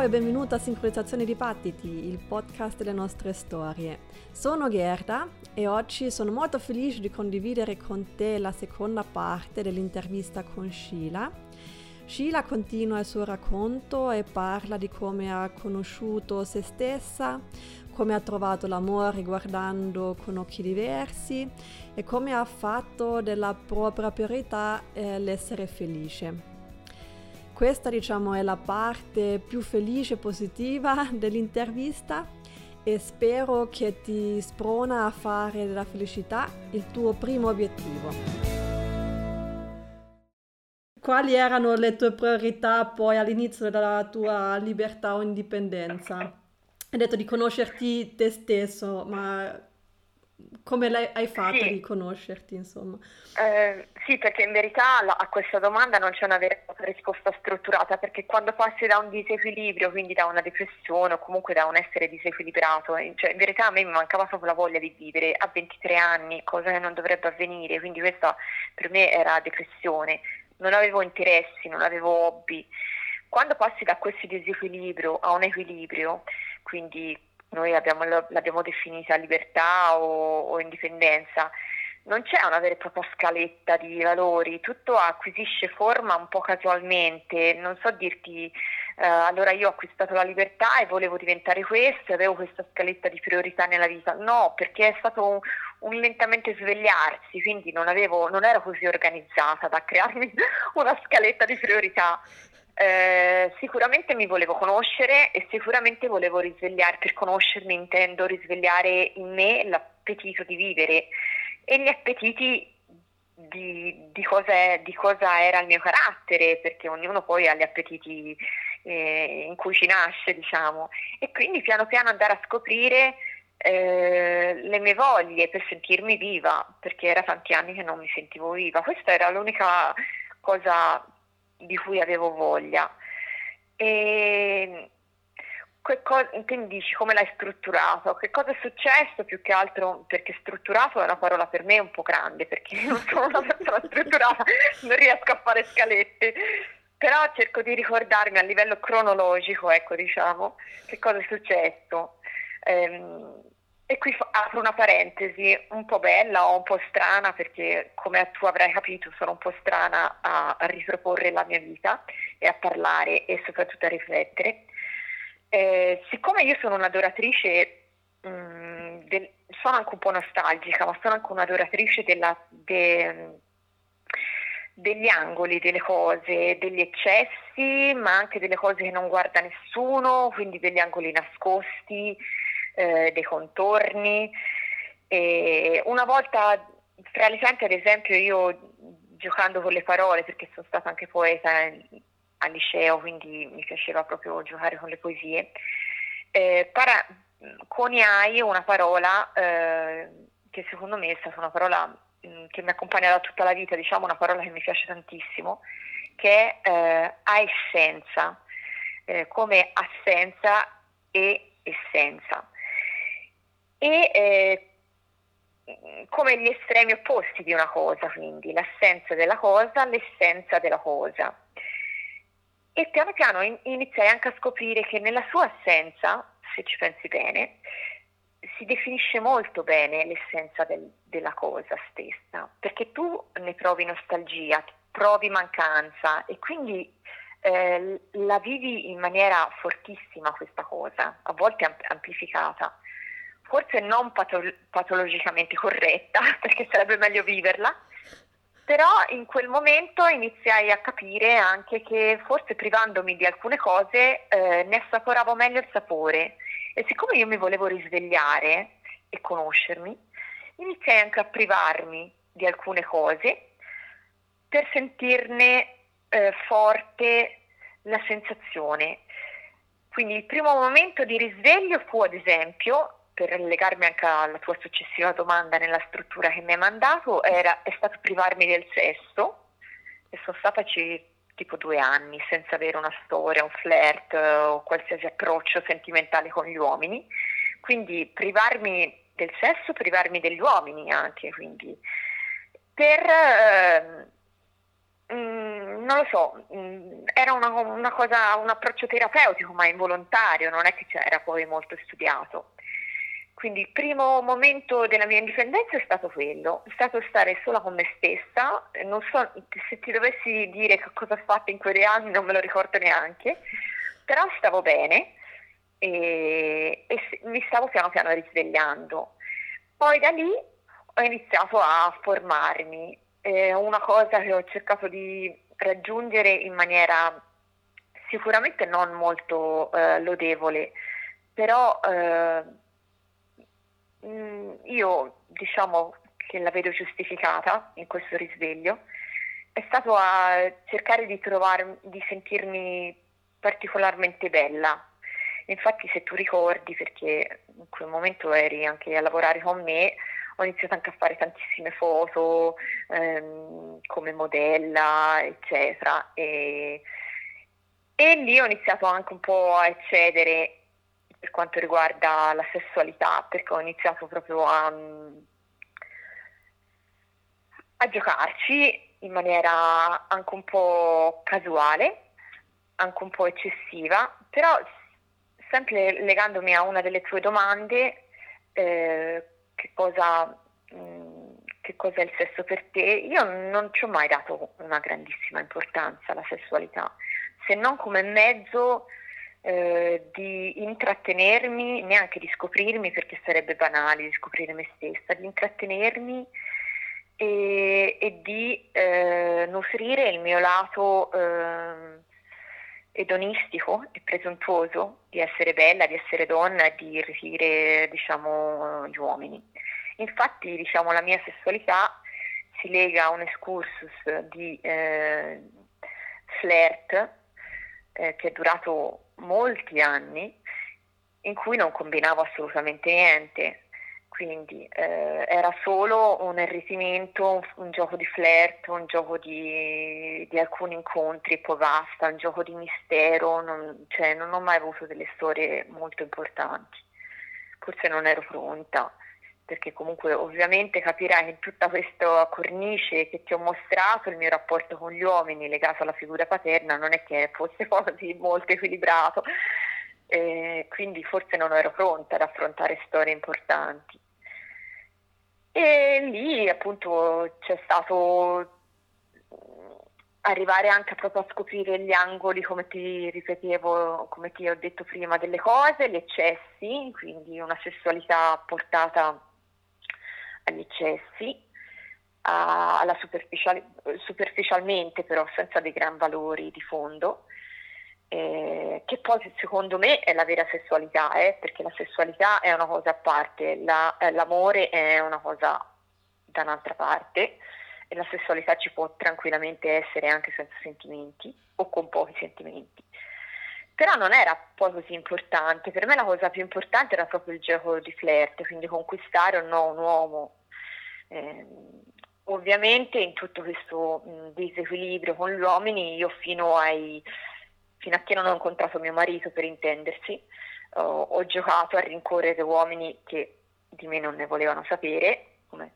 Ciao e benvenuto a Sincronizzazione di Battiti, il podcast delle nostre storie. Sono Gerda e oggi sono molto felice di condividere con te la seconda parte dell'intervista con Sheila. Sheila continua il suo racconto e parla di come ha conosciuto se stessa, come ha trovato l'amore guardando con occhi diversi e come ha fatto della propria priorità eh, l'essere felice. Questa diciamo è la parte più felice e positiva dell'intervista e spero che ti sprona a fare della felicità il tuo primo obiettivo. Quali erano le tue priorità poi all'inizio della tua libertà o indipendenza? Hai detto di conoscerti te stesso, ma come hai fatto sì. a riconoscerti, insomma? Eh, sì, perché in verità la, a questa domanda non c'è una vera risposta strutturata, perché quando passi da un disequilibrio, quindi da una depressione o comunque da un essere disequilibrato, cioè in verità a me mi mancava proprio la voglia di vivere a 23 anni, cosa che non dovrebbe avvenire, quindi questa per me era depressione, non avevo interessi, non avevo hobby. Quando passi da questo disequilibrio a un equilibrio, quindi noi abbiamo, l'abbiamo definita libertà o, o, indipendenza, non c'è una vera e propria scaletta di valori, tutto acquisisce forma un po' casualmente, non so dirti, eh, allora io ho acquistato la libertà e volevo diventare questo, avevo questa scaletta di priorità nella vita, no, perché è stato un, un lentamente svegliarsi, quindi non, avevo, non ero così organizzata da crearmi una scaletta di priorità. Eh, sicuramente mi volevo conoscere e sicuramente volevo risvegliare, per conoscermi intendo risvegliare in me l'appetito di vivere e gli appetiti di, di, cosa, di cosa, era il mio carattere, perché ognuno poi ha gli appetiti eh, in cui ci nasce, diciamo, e quindi piano piano andare a scoprire eh, le mie voglie per sentirmi viva, perché era tanti anni che non mi sentivo viva. Questa era l'unica cosa di cui avevo voglia. E che cosa, quindi dici come l'hai strutturato? Che cosa è successo più che altro? Perché strutturato è una parola per me un po' grande, perché io non sono una persona strutturata, non riesco a fare scalette. Però cerco di ricordarmi a livello cronologico, ecco, diciamo, che cosa è successo. Ehm, e qui apro una parentesi un po' bella o un po' strana perché come tu avrai capito sono un po' strana a, a riproporre la mia vita e a parlare e soprattutto a riflettere. Eh, siccome io sono un'adoratrice, mh, mm, del, sono anche un po' nostalgica, ma sono anche un'adoratrice della, de, degli angoli delle cose, degli eccessi, ma anche delle cose che non guarda nessuno, quindi degli angoli nascosti eh, dei contorni. E una volta tra le tante, ad esempio, io giocando con le parole, perché sono stata anche poeta al liceo, quindi mi piaceva proprio giocare con le poesie, eh, para- coniai una parola eh, che secondo me è stata una parola mm, che mi accompagna da tutta la vita, diciamo una parola che mi piace tantissimo, che è eh, essenza, eh, come assenza e essenza e eh, come gli estremi opposti di una cosa, quindi l'assenza della cosa, l'essenza della cosa. E piano piano in, iniziai anche a scoprire che nella sua assenza, se ci pensi bene, si definisce molto bene l'essenza del, della cosa stessa, perché tu ne provi nostalgia, provi mancanza e quindi eh, la vivi in maniera fortissima questa cosa, a volte amplificata forse non patolo- patologicamente corretta, perché sarebbe meglio viverla, però in quel momento iniziai a capire anche che forse privandomi di alcune cose eh, ne assaporavo meglio il sapore e siccome io mi volevo risvegliare e conoscermi, iniziai anche a privarmi di alcune cose per sentirne eh, forte la sensazione. Quindi il primo momento di risveglio fu ad esempio per legarmi anche alla tua successiva domanda nella struttura che mi hai mandato, era, è stato privarmi del sesso e sono stata ci, tipo due anni senza avere una storia, un flirt o qualsiasi approccio sentimentale con gli uomini. Quindi privarmi del sesso, privarmi degli uomini anche, quindi per... Eh, mm, non lo so, mm, era una, una cosa, un approccio terapeutico ma involontario, non è che era poi molto studiato. Quindi il primo momento della mia indipendenza è stato quello, è stato stare sola con me stessa, non so se ti dovessi dire che cosa ho fatto in quegli anni non me lo ricordo neanche, però stavo bene e, e mi stavo piano piano risvegliando. Poi da lì ho iniziato a formarmi, eh, una cosa che ho cercato di raggiungere in maniera sicuramente non molto eh, lodevole, però eh, Mm, io diciamo che la vedo giustificata in questo risveglio è stato a cercare di trovare, di sentirmi particolarmente bella. Infatti se tu ricordi, perché in quel momento eri anche a lavorare con me, ho iniziato anche a fare tantissime foto ehm, come modella, eccetera. E, e lì ho iniziato anche un po' a eccedere per quanto riguarda la sessualità, perché ho iniziato proprio a, a giocarci in maniera anche un po' casuale, anche un po' eccessiva, però sempre legandomi a una delle tue domande, eh, che, cosa, mh, mm, che cosa è il sesso per te, io non ci ho mai dato una grandissima importanza alla sessualità, se non come mezzo eh, di intrattenermi, neanche di scoprirmi perché sarebbe banale di scoprire me stessa, di intrattenermi e, e di eh, nutrire il mio lato eh, edonistico e presuntuoso di essere bella, di essere donna e di irritire diciamo, gli uomini. Infatti diciamo, la mia sessualità si lega a un excursus di eh, flirt eh, che è durato molti anni in cui non combinavo assolutamente niente, quindi eh, era solo un arricchimento, un, un, gioco di flirt, un gioco di, di, alcuni incontri e poi basta, un gioco di mistero, non, cioè, non ho mai avuto delle storie molto importanti, forse non ero pronta perché comunque ovviamente capirai che in tutta questa cornice che ti ho mostrato il mio rapporto con gli uomini legato alla figura paterna non è che fosse così molto equilibrato, eh, quindi forse non ero pronta ad affrontare storie importanti. E lì appunto c'è stato arrivare anche proprio a scoprire gli angoli, come ti ripetevo, come ti ho detto prima, delle cose, gli eccessi, quindi una sessualità portata agli eccessi, a, alla superficial, superficialmente però senza dei gran valori di fondo, eh, che poi secondo me è la vera sessualità, eh, perché la sessualità è una cosa a parte, la, eh, l'amore è una cosa da un'altra parte e la sessualità ci può tranquillamente essere anche senza sentimenti o con pochi sentimenti però non era poi così importante, per me la cosa più importante era proprio il gioco di flirt, quindi conquistare o no un uomo. Eh, ovviamente in tutto questo mh, disequilibrio con gli uomini io fino, ai, fino a che non ho incontrato mio marito per intendersi, ho, ho giocato a rincorrere uomini che di me non ne volevano sapere, come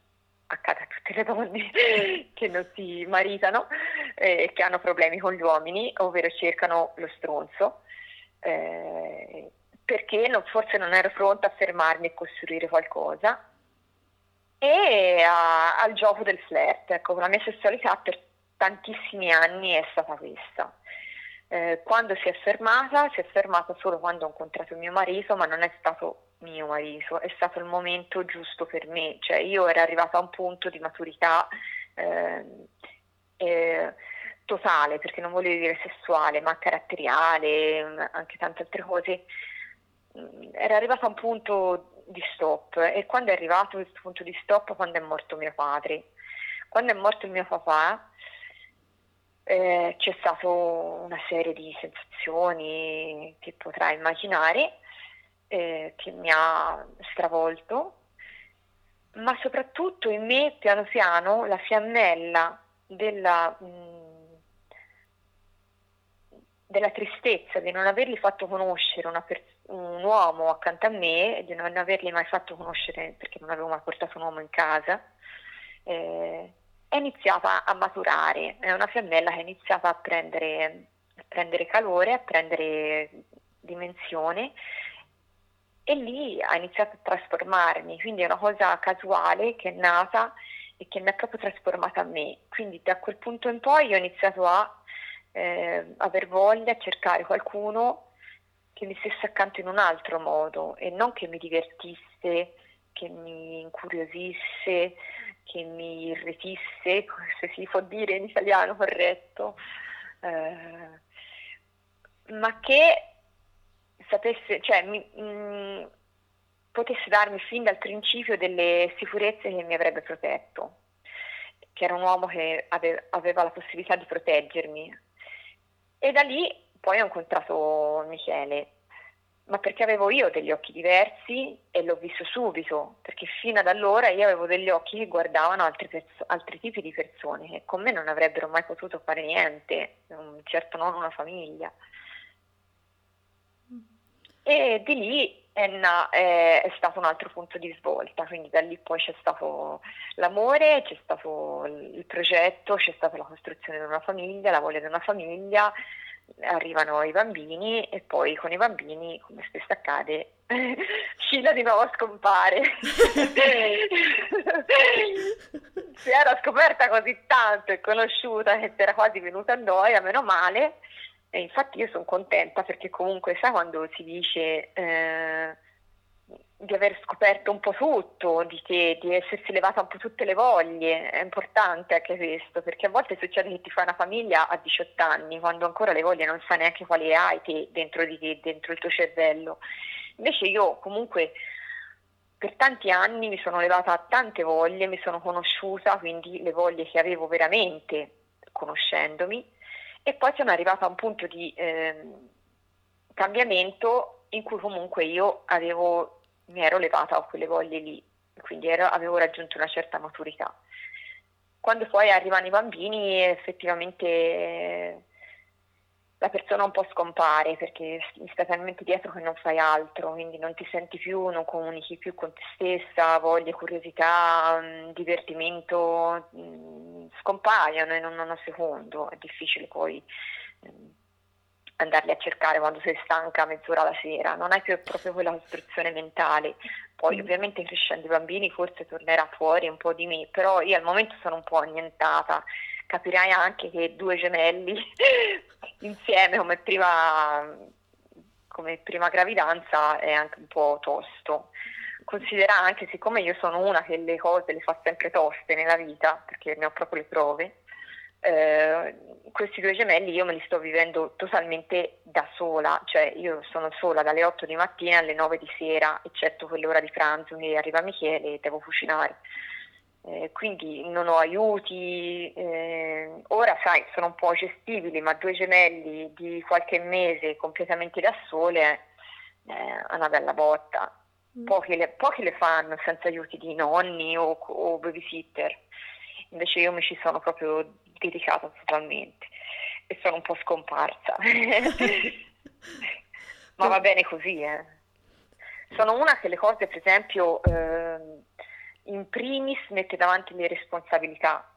accade a tutte le donne che non si maritano e eh, che hanno problemi con gli uomini, ovvero cercano lo stronzo. Eh, perché non, forse non ero pronta a fermarmi e costruire qualcosa e a, al gioco del flirt. Ecco, la mia sessualità per tantissimi anni è stata questa. Eh, quando si è fermata, si è fermata solo quando ho incontrato mio marito, ma non è stato mio marito, è stato il momento giusto per me, cioè io ero arrivata a un punto di maturità eh, eh, totale, perché non voglio dire sessuale, ma caratteriale, anche tante altre cose, mm, era arrivata a un punto di stop e quando è arrivato questo punto di stop quando è morto mio padre. Quando è morto mio papà eh, c'è stata una serie di sensazioni che potrai immaginare eh, che mi ha stravolto, ma soprattutto in me piano piano la fiammella della... Mh, mm, della tristezza di non avergli fatto conoscere per- un uomo accanto a me, di non avergli mai fatto conoscere perché non avevo mai portato un uomo in casa, eh, è iniziata a maturare, è una fiammella che è iniziata a prendere, a prendere calore, a prendere dimensione e lì ha iniziato a trasformarmi, quindi è una cosa casuale che è nata e che mi ha proprio trasformata a me. Quindi da quel punto in poi ho iniziato a eh, aver voglia, cercare qualcuno che mi stesse accanto in un altro modo e non che mi divertisse, che mi incuriosisse, che mi irretisse, se si può dire in italiano corretto, eh, ma che sapesse, cioè, mi, mh, mm, potesse darmi fin dal principio delle sicurezze che mi avrebbe protetto, che era un uomo che ave, aveva la possibilità di proteggermi. E da lì poi ho incontrato Michele, ma perché avevo io degli occhi diversi e l'ho visto subito, perché fino ad allora io avevo degli occhi che guardavano altri, perso- altri tipi di persone che con me non avrebbero mai potuto fare niente, certo non una famiglia. E di lì è, na- è, è, stato un altro punto di svolta, quindi da lì poi c'è stato l'amore, c'è stato il progetto, c'è stata la costruzione di una famiglia, la voglia di una famiglia, arrivano i bambini e poi con i bambini, come spesso accade, Scilla di nuovo scompare. si era scoperta così tanto e conosciuta che era quasi venuta a noia, meno male, e infatti io sono contenta perché comunque sai quando si dice eh, di aver scoperto un po' tutto di te, di essersi levata un po' tutte le voglie, è importante anche questo, perché a volte succede che ti fai una famiglia a 18 anni, quando ancora le voglie non sai neanche quali hai te dentro di te, dentro il tuo cervello. Invece io comunque per tanti anni mi sono levata tante voglie, mi sono conosciuta, quindi le voglie che avevo veramente conoscendomi, e poi sono arrivata a un punto di eh, cambiamento in cui comunque io avevo, mi ero levata a quelle voglie lì, quindi ero, avevo raggiunto una certa maturità. Quando poi arrivano i bambini effettivamente la persona un po' scompare perché stai talmente dietro che non fai altro, quindi non ti senti più, non comunichi più con te stessa, voglie, curiosità, mm, divertimento mm, scompaiono in un secondo, è difficile poi mm, andarli a cercare quando sei stanca mezz'ora la sera, non hai più proprio quella costruzione mentale. Poi ovviamente crescendo i bambini forse tornerà fuori un po' di me, però io al momento sono un po' annientata capirai anche che due gemelli insieme come prima, come prima gravidanza è anche un po' tosto. Considera anche, siccome io sono una che le cose le fa sempre toste nella vita, perché ne ho proprio le prove, eh, questi due gemelli io me li sto vivendo totalmente da sola, cioè io sono sola dalle 8 di mattina alle 9 di sera, eccetto quell'ora di pranzo che arriva Michele e devo cucinare eh, quindi non ho aiuti, eh, ora sai sono un po' gestibili, ma due gemelli di qualche mese completamente da sole eh, è una bella botta. Mm. Pochi, le, pochi, le, fanno senza aiuti di nonni o, o babysitter, invece io mi ci sono proprio dedicata totalmente e sono un po' scomparsa. ma va bene così, eh. Sono una che le cose, per esempio, eh, in primis mette davanti le responsabilità.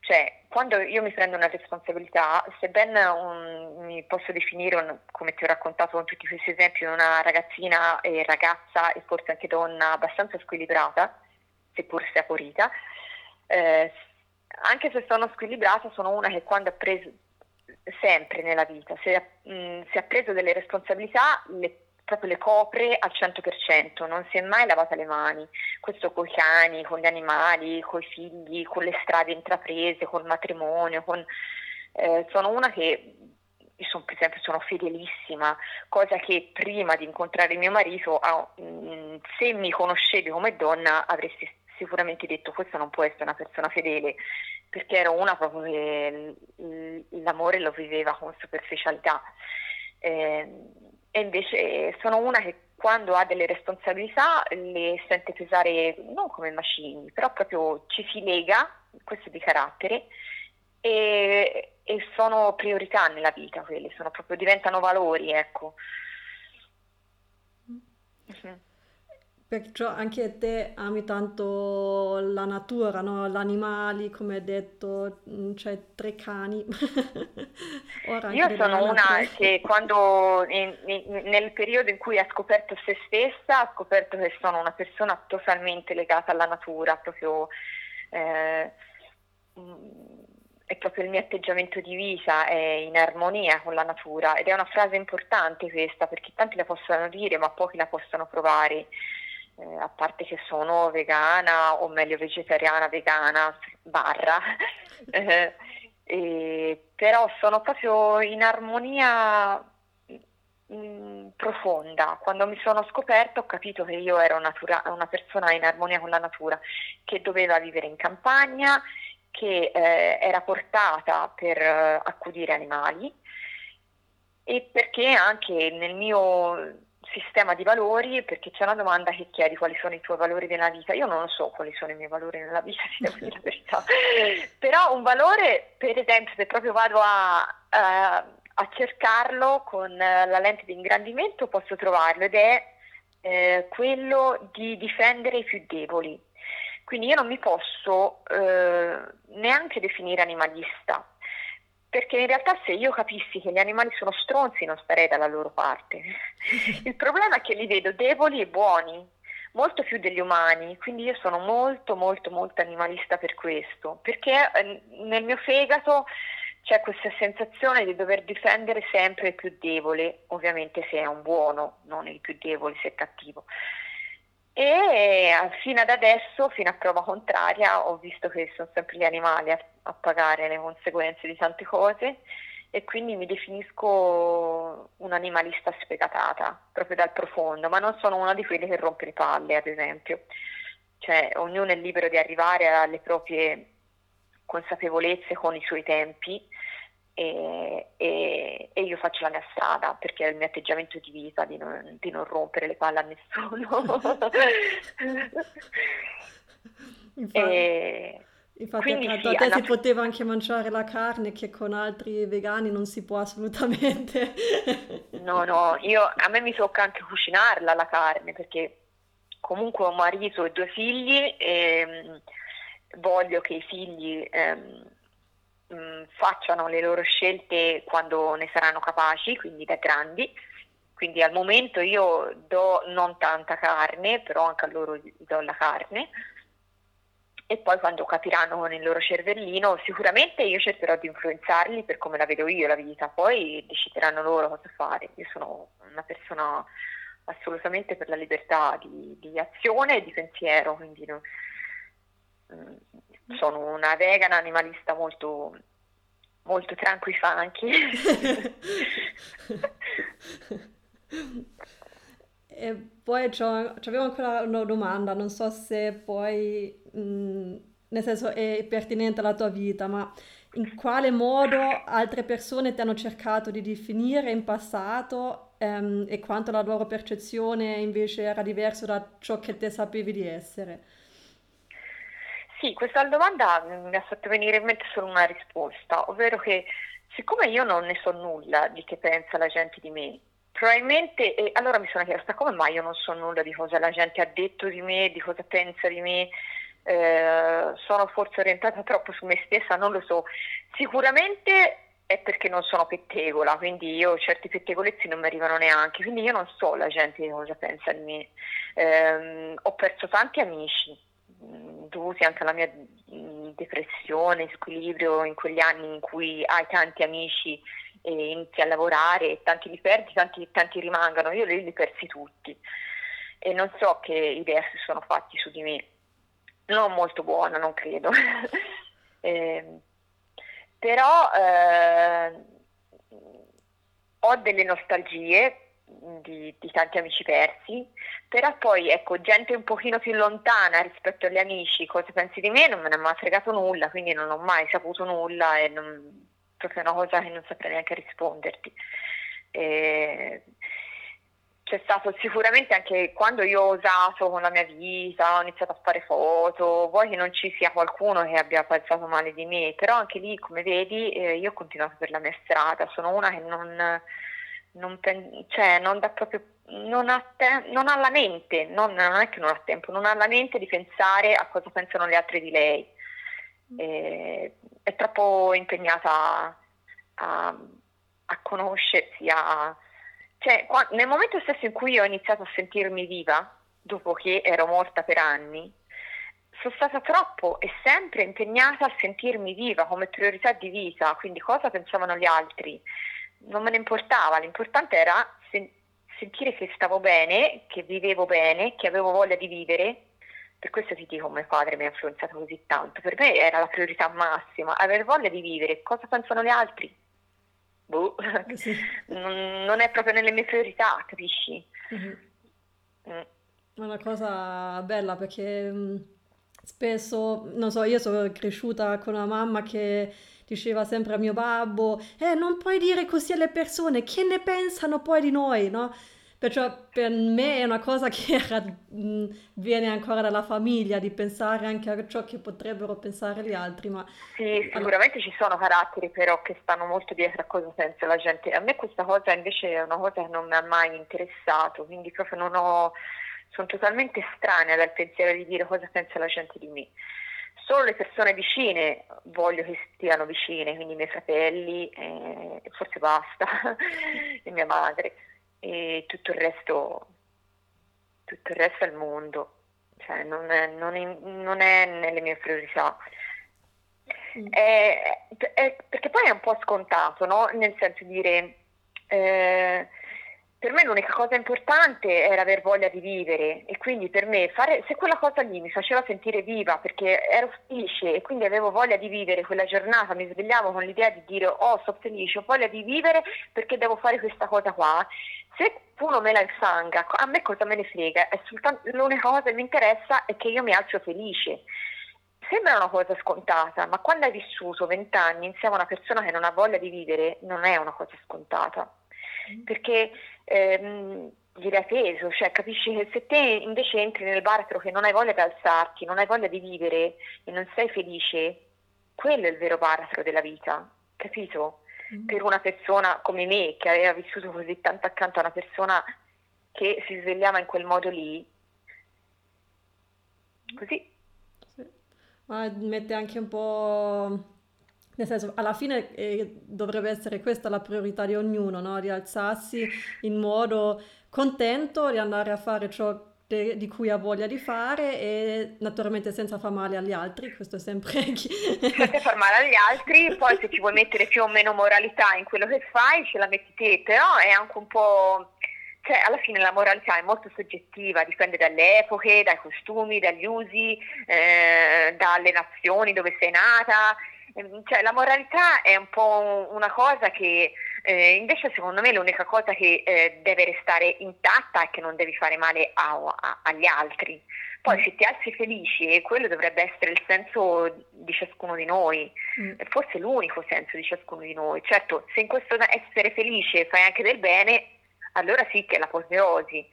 Cioè, quando io mi prendo una responsabilità, sebbene un, mi posso definire, un, come ti ho raccontato con tutti questi esempi, una ragazzina e ragazza e forse anche donna abbastanza squilibrata, seppur sia porita, eh, anche se sono squilibrata, sono una che quando ha preso, sempre nella vita, se, mh, se ha preso delle responsabilità, le proprio le copre al 100%, non si è mai lavata le mani, questo con i cani, con gli animali, con i figli, con le strade intraprese, col matrimonio, con, eh, sono una che sono, per esempio sono fedelissima, cosa che prima di incontrare mio marito, ah, mh, mm, se mi conoscevi come donna avresti sicuramente detto questa non può essere una persona fedele, perché ero una proprio che l'amore lo viveva con superficialità. Eh, e invece sono una che quando ha delle responsabilità le sente pesare non come macini, però proprio ci si lega, questo di carattere, e, e sono priorità nella vita quelle, sono proprio, diventano valori, ecco. Mm-hmm. Perciò anche te ami tanto la natura, no? Gli animali, come hai detto, mm, c'hai tre cani. Io sono una che quando in, in, nel periodo in cui ha scoperto se stessa, ha scoperto che sono una persona totalmente legata alla natura, proprio eh, mm, è proprio il mio atteggiamento di vita, è in armonia con la natura ed è una frase importante questa perché tanti la possono dire ma pochi la possono provare, eh, a parte che sono vegana o meglio vegetariana, vegana, barra, eh, e, però sono proprio in armonia mm, profonda. Quando mi sono scoperto ho capito che io ero natura- una persona in armonia con la natura, che doveva vivere in campagna che eh, era portata per eh, accudire animali e perché anche nel mio sistema di valori, perché c'è una domanda che chiedi quali sono i tuoi valori nella vita, io non so quali sono i miei valori nella vita, se devo dire la verità, però un valore, per esempio, se proprio vado a, a, a cercarlo con la lente di ingrandimento, posso trovarlo ed è eh, quello di difendere i più deboli. Quindi io non mi posso eh, neanche definire animalista, perché in realtà se io capissi che gli animali sono stronzi non starei dalla loro parte. Il problema è che li vedo deboli e buoni, molto più degli umani, quindi io sono molto molto molto animalista per questo, perché eh, nel mio fegato c'è questa sensazione di dover difendere sempre il più debole, ovviamente se è un buono, non il più debole se è cattivo. E fino ad adesso, fino a prova contraria, ho visto che sono sempre gli animali a, a pagare le conseguenze di tante cose e quindi mi definisco un'animalista sfegatata, proprio dal profondo, ma non sono una di quelle che rompe le palle, ad esempio. Cioè, ognuno è libero di arrivare alle proprie consapevolezze con i suoi tempi e, e, e, io faccio la mia strada perché è il mio atteggiamento di vita di non, di non rompere le palle a nessuno. infatti, e, infatti accanto sì, a te si poteva anche mangiare la carne che con altri vegani non si può assolutamente. no, no, io, a me mi tocca anche cucinarla la carne perché comunque ho un marito e due figli e mh, voglio che i figli... Ehm, mh, facciano le loro scelte quando ne saranno capaci, quindi da grandi. Quindi al momento io do non tanta carne, però anche a loro do la carne. E poi quando capiranno nel loro cervellino, sicuramente io cercherò di influenzarli per come la vedo io la vita, poi decideranno loro cosa fare. Io sono una persona assolutamente per la libertà di, di azione e di pensiero, quindi no, mm, sono una vegana animalista molto, molto funky. e poi avevo ancora una domanda, non so se poi, mh, mm, nel senso è pertinente alla tua vita, ma in quale modo altre persone ti hanno cercato di definire in passato ehm, e quanto la loro percezione invece era diversa da ciò che te sapevi di essere? Sì, questa domanda mi ha fatto venire in mente solo una risposta, ovvero che siccome io non ne so nulla di che pensa la gente di me, probabilmente, e allora mi sono chiesta come mai io non so nulla di cosa la gente ha detto di me, di cosa pensa di me, eh, sono forse orientata troppo su me stessa, non lo so. Sicuramente è perché non sono pettegola, quindi io certi pettegolezzi non mi arrivano neanche, quindi io non so la gente cosa pensa di me. Eh, ho perso tanti amici, dovuti anche alla mia depressione, squilibrio in quegli anni in cui hai tanti amici e inizi a lavorare e tanti li perdi, tanti, tanti rimangono, io li, li persi tutti. E non so che idea si sono fatti su di me, non molto buona, non credo. eh, però eh, ho delle nostalgie di, di, tanti amici persi, però poi ecco, gente un pochino più lontana rispetto agli amici, cosa pensi di me? Non me ne ha mai fregato nulla, quindi non ho mai saputo nulla e non, proprio una cosa che non saprei neanche risponderti. E c'è stato sicuramente anche quando io ho osato con la mia vita, ho iniziato a fare foto, vuoi che non ci sia qualcuno che abbia pensato male di me, però anche lì come vedi eh, io ho continuato per la mia strada, sono una che non non, cioè, non proprio non ha, te- non ha la mente, non, non, è che non ha tempo, non ha la mente di pensare a cosa pensano le altre di lei. Mm. E, è troppo impegnata a, a conoscersi, a, cioè, nel momento stesso in cui ho iniziato a sentirmi viva, dopo che ero morta per anni, sono stata troppo e sempre impegnata a sentirmi viva come priorità di vita, quindi cosa pensavano gli altri. Non me ne importava, l'importante era sen- sentire che stavo bene, che vivevo bene, che avevo voglia di vivere. Per questo ti dico, mio padre mi ha influenzato così tanto. Per me era la priorità massima, avere voglia di vivere. Cosa pensano gli altri? Boh, sì. non, non, è proprio nelle mie priorità, capisci? Mm-hmm. Mm. È una cosa bella perché mm, spesso, non so, io sono cresciuta con una mamma che diceva sempre a mio babbo, eh, non puoi dire così alle persone, che ne pensano poi di noi, no? Perciò per me è una cosa che era, mh, viene ancora dalla famiglia, di pensare anche a ciò che potrebbero pensare gli altri. Ma... Sì, sicuramente allora... ci sono caratteri però che stanno molto dietro a cosa pensa la gente. A me questa cosa invece è una cosa che non mi ha mai interessato, quindi proprio non ho... sono totalmente estranea dal pensiero di dire cosa pensa la gente di me solo le persone vicine voglio che stiano vicine, quindi i miei fratelli, eh, forse basta, e mia madre, e tutto il resto, tutto il resto è il mondo, cioè non è, non è, non è nelle mie priorità. Mm. È, è, perché poi è un po' scontato, no? nel senso di dire... Eh, per me l'unica cosa importante era aver voglia di vivere e quindi per me fare, se quella cosa lì mi faceva sentire viva perché ero felice e quindi avevo voglia di vivere quella giornata, mi svegliavo con l'idea di dire oh sono felice, ho voglia di vivere perché devo fare questa cosa qua, se uno me la infanga, a me cosa me ne frega, soltanto, l'unica cosa che mi interessa è che io mi alzo felice. Sembra una cosa scontata, ma quando hai vissuto vent'anni insieme a una persona che non ha voglia di vivere, non è una cosa scontata. Perché ehm, direi peso, cioè capisci che se te invece entri nel baratro che non hai voglia di alzarti, non hai voglia di vivere e non sei felice, quello è il vero baratro della vita, capito? Mm. Per una persona come me che aveva vissuto così tanto accanto a una persona che si svegliava in quel modo lì, così. Sì. Ma mette anche un po' Nel senso, alla fine eh, dovrebbe essere questa la priorità di ognuno, no? Di alzarsi in modo contento, di andare a fare ciò de- di cui ha voglia di fare e naturalmente senza far male agli altri, questo è sempre... senza far male agli altri, poi se ci vuoi mettere più o meno moralità in quello che fai, ce la metti te, però è anche un po'... Cioè, alla fine la moralità è molto soggettiva, dipende dalle epoche, dai costumi, dagli usi, eh, dalle nazioni dove sei nata cioè, la moralità è un po' una cosa che eh, invece secondo me l'unica cosa che eh, deve restare intatta è che non devi fare male a, a, agli altri. Poi mm. se ti alzi felice, quello dovrebbe essere il senso di ciascuno di noi, mm. forse l'unico senso di ciascuno di noi. Certo, se in questo essere felice fai anche del bene, allora sì che è l'apoteosi.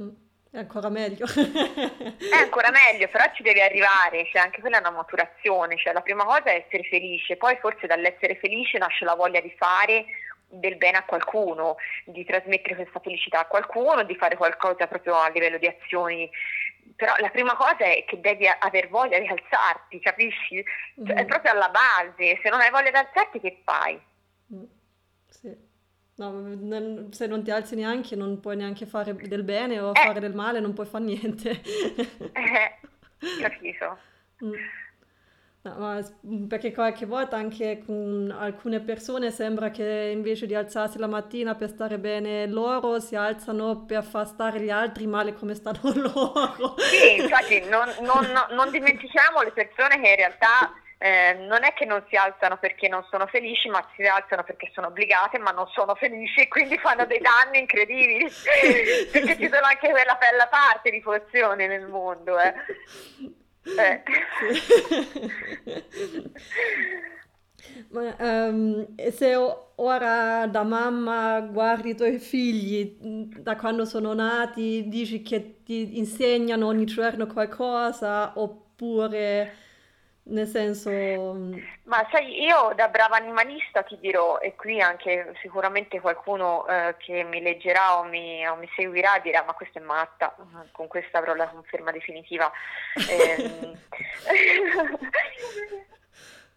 Mm. È ancora meglio. è ancora meglio, però ci devi arrivare, cioè anche quella è una maturazione, cioè la prima cosa è essere felice, poi forse dall'essere felice nasce la voglia di fare del bene a qualcuno, di trasmettere questa felicità a qualcuno, di fare qualcosa proprio a livello di azioni. Però la prima cosa è che devi aver voglia di alzarti, capisci? Cioè, mm. È proprio alla base, se non hai voglia di alzarti che fai? Mm. Sì. No, se non ti alzi neanche non puoi neanche fare del bene o eh. fare del male, non puoi fare niente. eh, capito. Mm. No, perché qualche volta anche con alcune persone sembra che invece di alzarsi la mattina per stare bene loro, si alzano per far stare gli altri male come stanno loro. Sì, infatti non, non, non dimentichiamo le persone che in realtà eh, non è che non si alzano perché non sono felici, ma si alzano perché sono obbligate, ma non sono felici e quindi fanno dei danni incredibili, perché ci sono anche quella bella parte di porzione nel mondo. Eh. Eh. Ma, um, se ora da mamma guardi i tuoi figli, da quando sono nati, dici che ti insegnano ogni giorno qualcosa oppure Nel senso... Ma sai, io da brava animalista ti dirò, e qui anche sicuramente qualcuno eh, che mi leggerà o mi, o mi, seguirà dirà ma questa è matta, con questa avrò la conferma definitiva. Eh,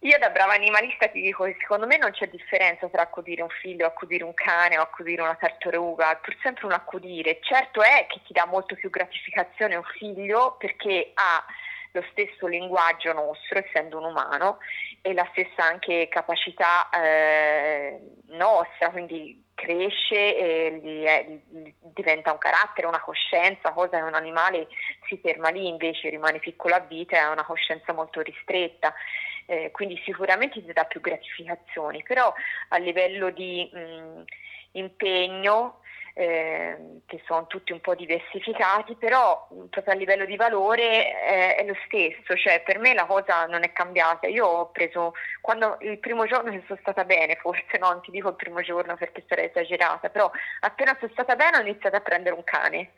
io da brava animalista ti dico che secondo me non c'è differenza tra accudire un figlio, accudire un cane o accudire una tartaruga, è pur sempre un accudire. Certo è che ti dà molto più gratificazione un figlio perché ha lo stesso linguaggio nostro, essendo un umano, e la stessa anche capacità eh, nostra, quindi cresce e diventa un carattere, una coscienza, cosa che un animale si ferma lì, invece rimane piccola a vita e ha una coscienza molto ristretta. Eh, quindi sicuramente ti dà più gratificazioni, però a livello di mh, impegno eh, che sono tutti un po' diversificati, però proprio a livello di valore eh, è lo stesso, cioè per me la cosa non è cambiata. Io ho preso, quando il primo giorno che sono stata bene, forse no, non ti dico il primo giorno perché sarei esagerata, però appena sono stata bene ho iniziato a prendere un cane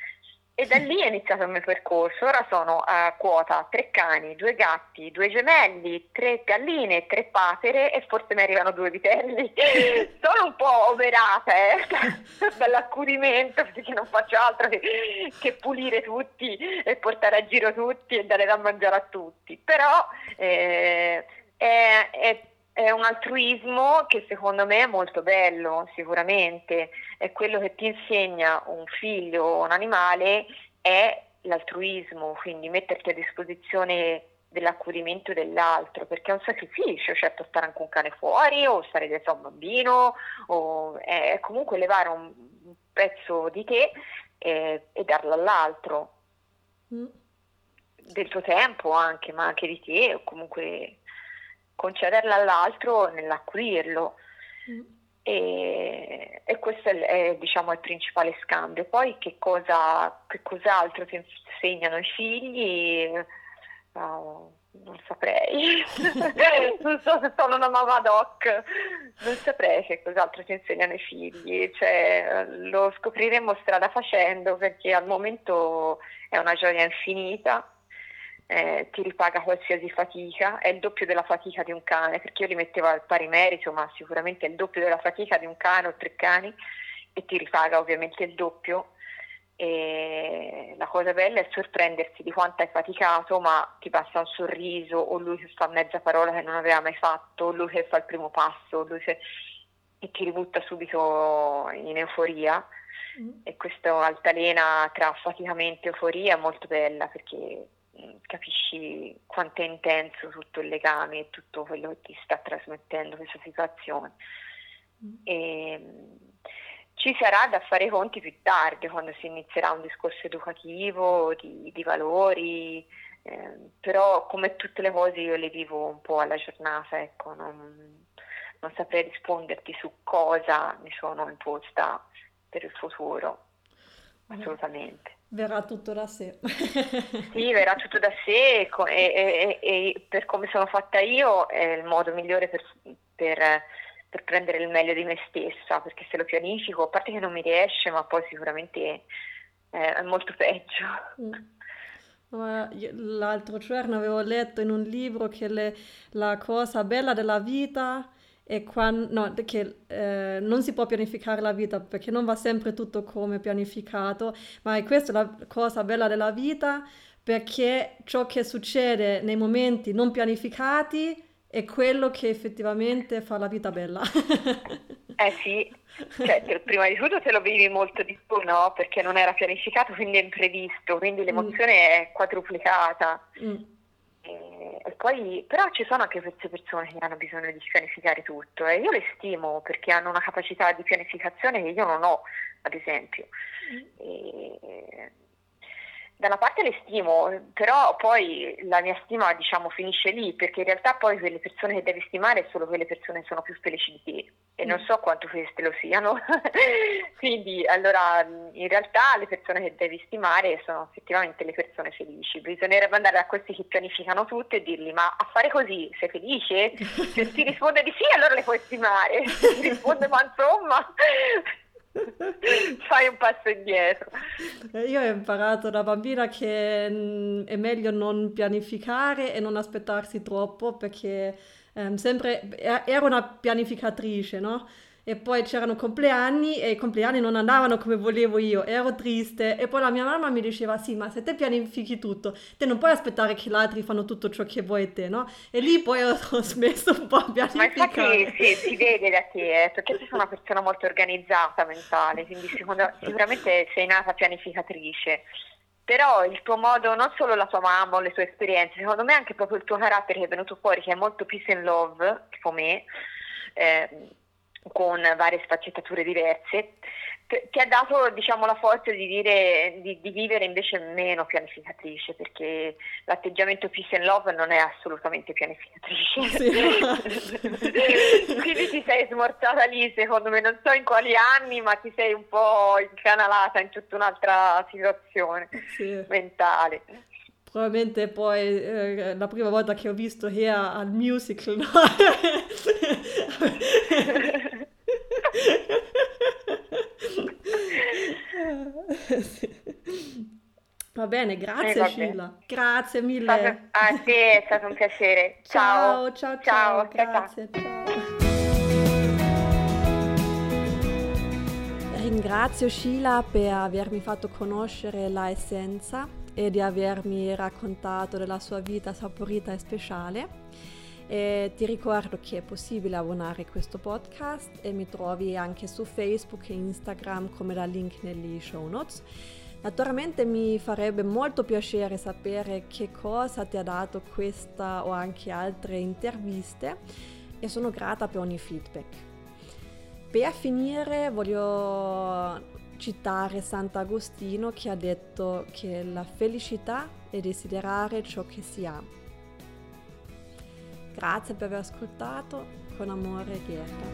e da lì è iniziato il mio percorso. Ora sono a quota tre cani, due gatti, due gemelli, tre galline, tre papere e forse mi arrivano due vitelli. sono un po' oberata eh, dall'accudimento perché non faccio altro che, che, pulire tutti e portare a giro tutti e dare da mangiare a tutti. Però eh, è, è è un altruismo che secondo me è molto bello, sicuramente, è quello che ti insegna un figlio o un animale, è l'altruismo, quindi metterti a disposizione dell'accudimento dell'altro, perché è un sacrificio, cioè portare anche un cane fuori o stare dietro a un bambino, o è comunque levare un, pezzo di te e, e darlo all'altro, mm. del tuo tempo anche, ma anche di te, o comunque concederla all'altro nell'acquirlo. Mm. E, e, questo è, è diciamo, il principale scambio. Poi che, cosa, che cos'altro ti insegnano i figli? Uh, non saprei, non so se sono una mamma doc, non saprei che cos'altro ti insegnano i figli, cioè, lo scopriremo strada facendo perché al momento è una gioia infinita eh, ti ripaga qualsiasi fatica, è il doppio della fatica di un cane, perché io li mettevo al pari merito, ma sicuramente è il doppio della fatica di un cane o tre cani e ti ripaga ovviamente il doppio. E la cosa bella è sorprendersi di quanto hai faticato, ma ti passa un sorriso, o lui che fa mezza parola che non aveva mai fatto, o lui che fa il primo passo, lui che... e ti ributta subito in euforia. Mm. E questa altalena tra faticamento e euforia è molto bella perché capisci quanto è intenso tutto il legame e tutto quello che ti sta trasmettendo questa situazione. Mm. E, ci sarà da fare i conti più tardi, quando si inizierà un discorso educativo, di, di valori, eh, però come tutte le cose io le vivo un po' alla giornata, ecco, non, non saprei risponderti su cosa mi sono imposta per il futuro, assolutamente. Verrà tutto da sé. sì, verrà tutto da sé e, e, e, per come sono fatta io è il modo migliore per, per, per, prendere il meglio di me stessa, perché se lo pianifico, a parte che non mi riesce, ma poi sicuramente è, è molto peggio. Mm. L'altro giorno avevo letto in un libro che le, la cosa bella della vita e quando, no, che eh, non si può pianificare la vita perché non va sempre tutto come pianificato, ma è questa la cosa bella della vita perché ciò che succede nei momenti non pianificati è quello che effettivamente fa la vita bella. eh sì, cioè, prima di tutto te lo vivi molto di più, no? Perché non era pianificato, quindi è imprevisto, quindi mm. l'emozione mm. è quadruplicata. Mm. E poi, però ci sono anche queste persone che hanno bisogno di pianificare tutto e io le stimo perché hanno una capacità di pianificazione che io non ho, ad esempio. Mm. E, da una parte le stimo, però poi la mia stima diciamo finisce lì, perché in realtà poi quelle persone che devi stimare sono quelle persone che sono più felici di te e non mm. so quanto queste lo siano. Quindi allora in realtà le persone che devi stimare sono effettivamente le persone felici. Bisognerebbe andare a questi che pianificano tutto e dirgli ma a fare così sei felice? Se ti risponde di sì allora le puoi stimare, se ti risponde ma insomma Fai un passo indietro. Io ho imparato da bambina che mm, è meglio non pianificare e non aspettarsi troppo perché um, sempre ero una pianificatrice, no? E poi c'erano compleanni e i compleanni non andavano come volevo io, ero triste e poi la mia mamma mi diceva sì ma se te pianifichi tutto te non puoi aspettare che gli altri fanno tutto ciò che vuoi te no? E lì poi ho, smesso un po' a pianificare. Ma infatti sì, si vede da te, eh, perché tu sei una persona molto organizzata mentale, quindi secondo, sicuramente sei nata pianificatrice però il tuo modo, non solo la tua mamma o le tue esperienze, secondo me anche proprio il tuo carattere che è venuto fuori, che è molto peace and love, tipo me, eh, con varie sfaccettature diverse, ti ha dato diciamo, la forza di, dire, di, di, vivere invece meno pianificatrice, perché l'atteggiamento peace and love non è assolutamente pianificatrice. Sì. Quindi ti sei smorzata lì, secondo me, non so in quali anni, ma ti sei un po' incanalata in tutta un'altra situazione sì. mentale probabilmente poi eh, la prima volta che ho visto Hea al musical no? Va bene, grazie eh, Sheila. Grazie mille. A te è stato un piacere. Ciao, ciao, ciao. ciao, ciao grazie, ciao. Ringrazio Sheila per avermi fatto conoscere la essenza e di avermi raccontato della sua vita saporita e speciale. E ti ricordo che è possibile abbonare questo podcast e mi trovi anche su Facebook e Instagram come da link negli show notes. Naturalmente mi farebbe molto piacere sapere che cosa ti ha dato questa o anche altre interviste e sono grata per ogni feedback. Per finire voglio citare Sant'Agostino che ha detto che la felicità è desiderare ciò che si ha. Grazie per aver ascoltato, con amore Gherda.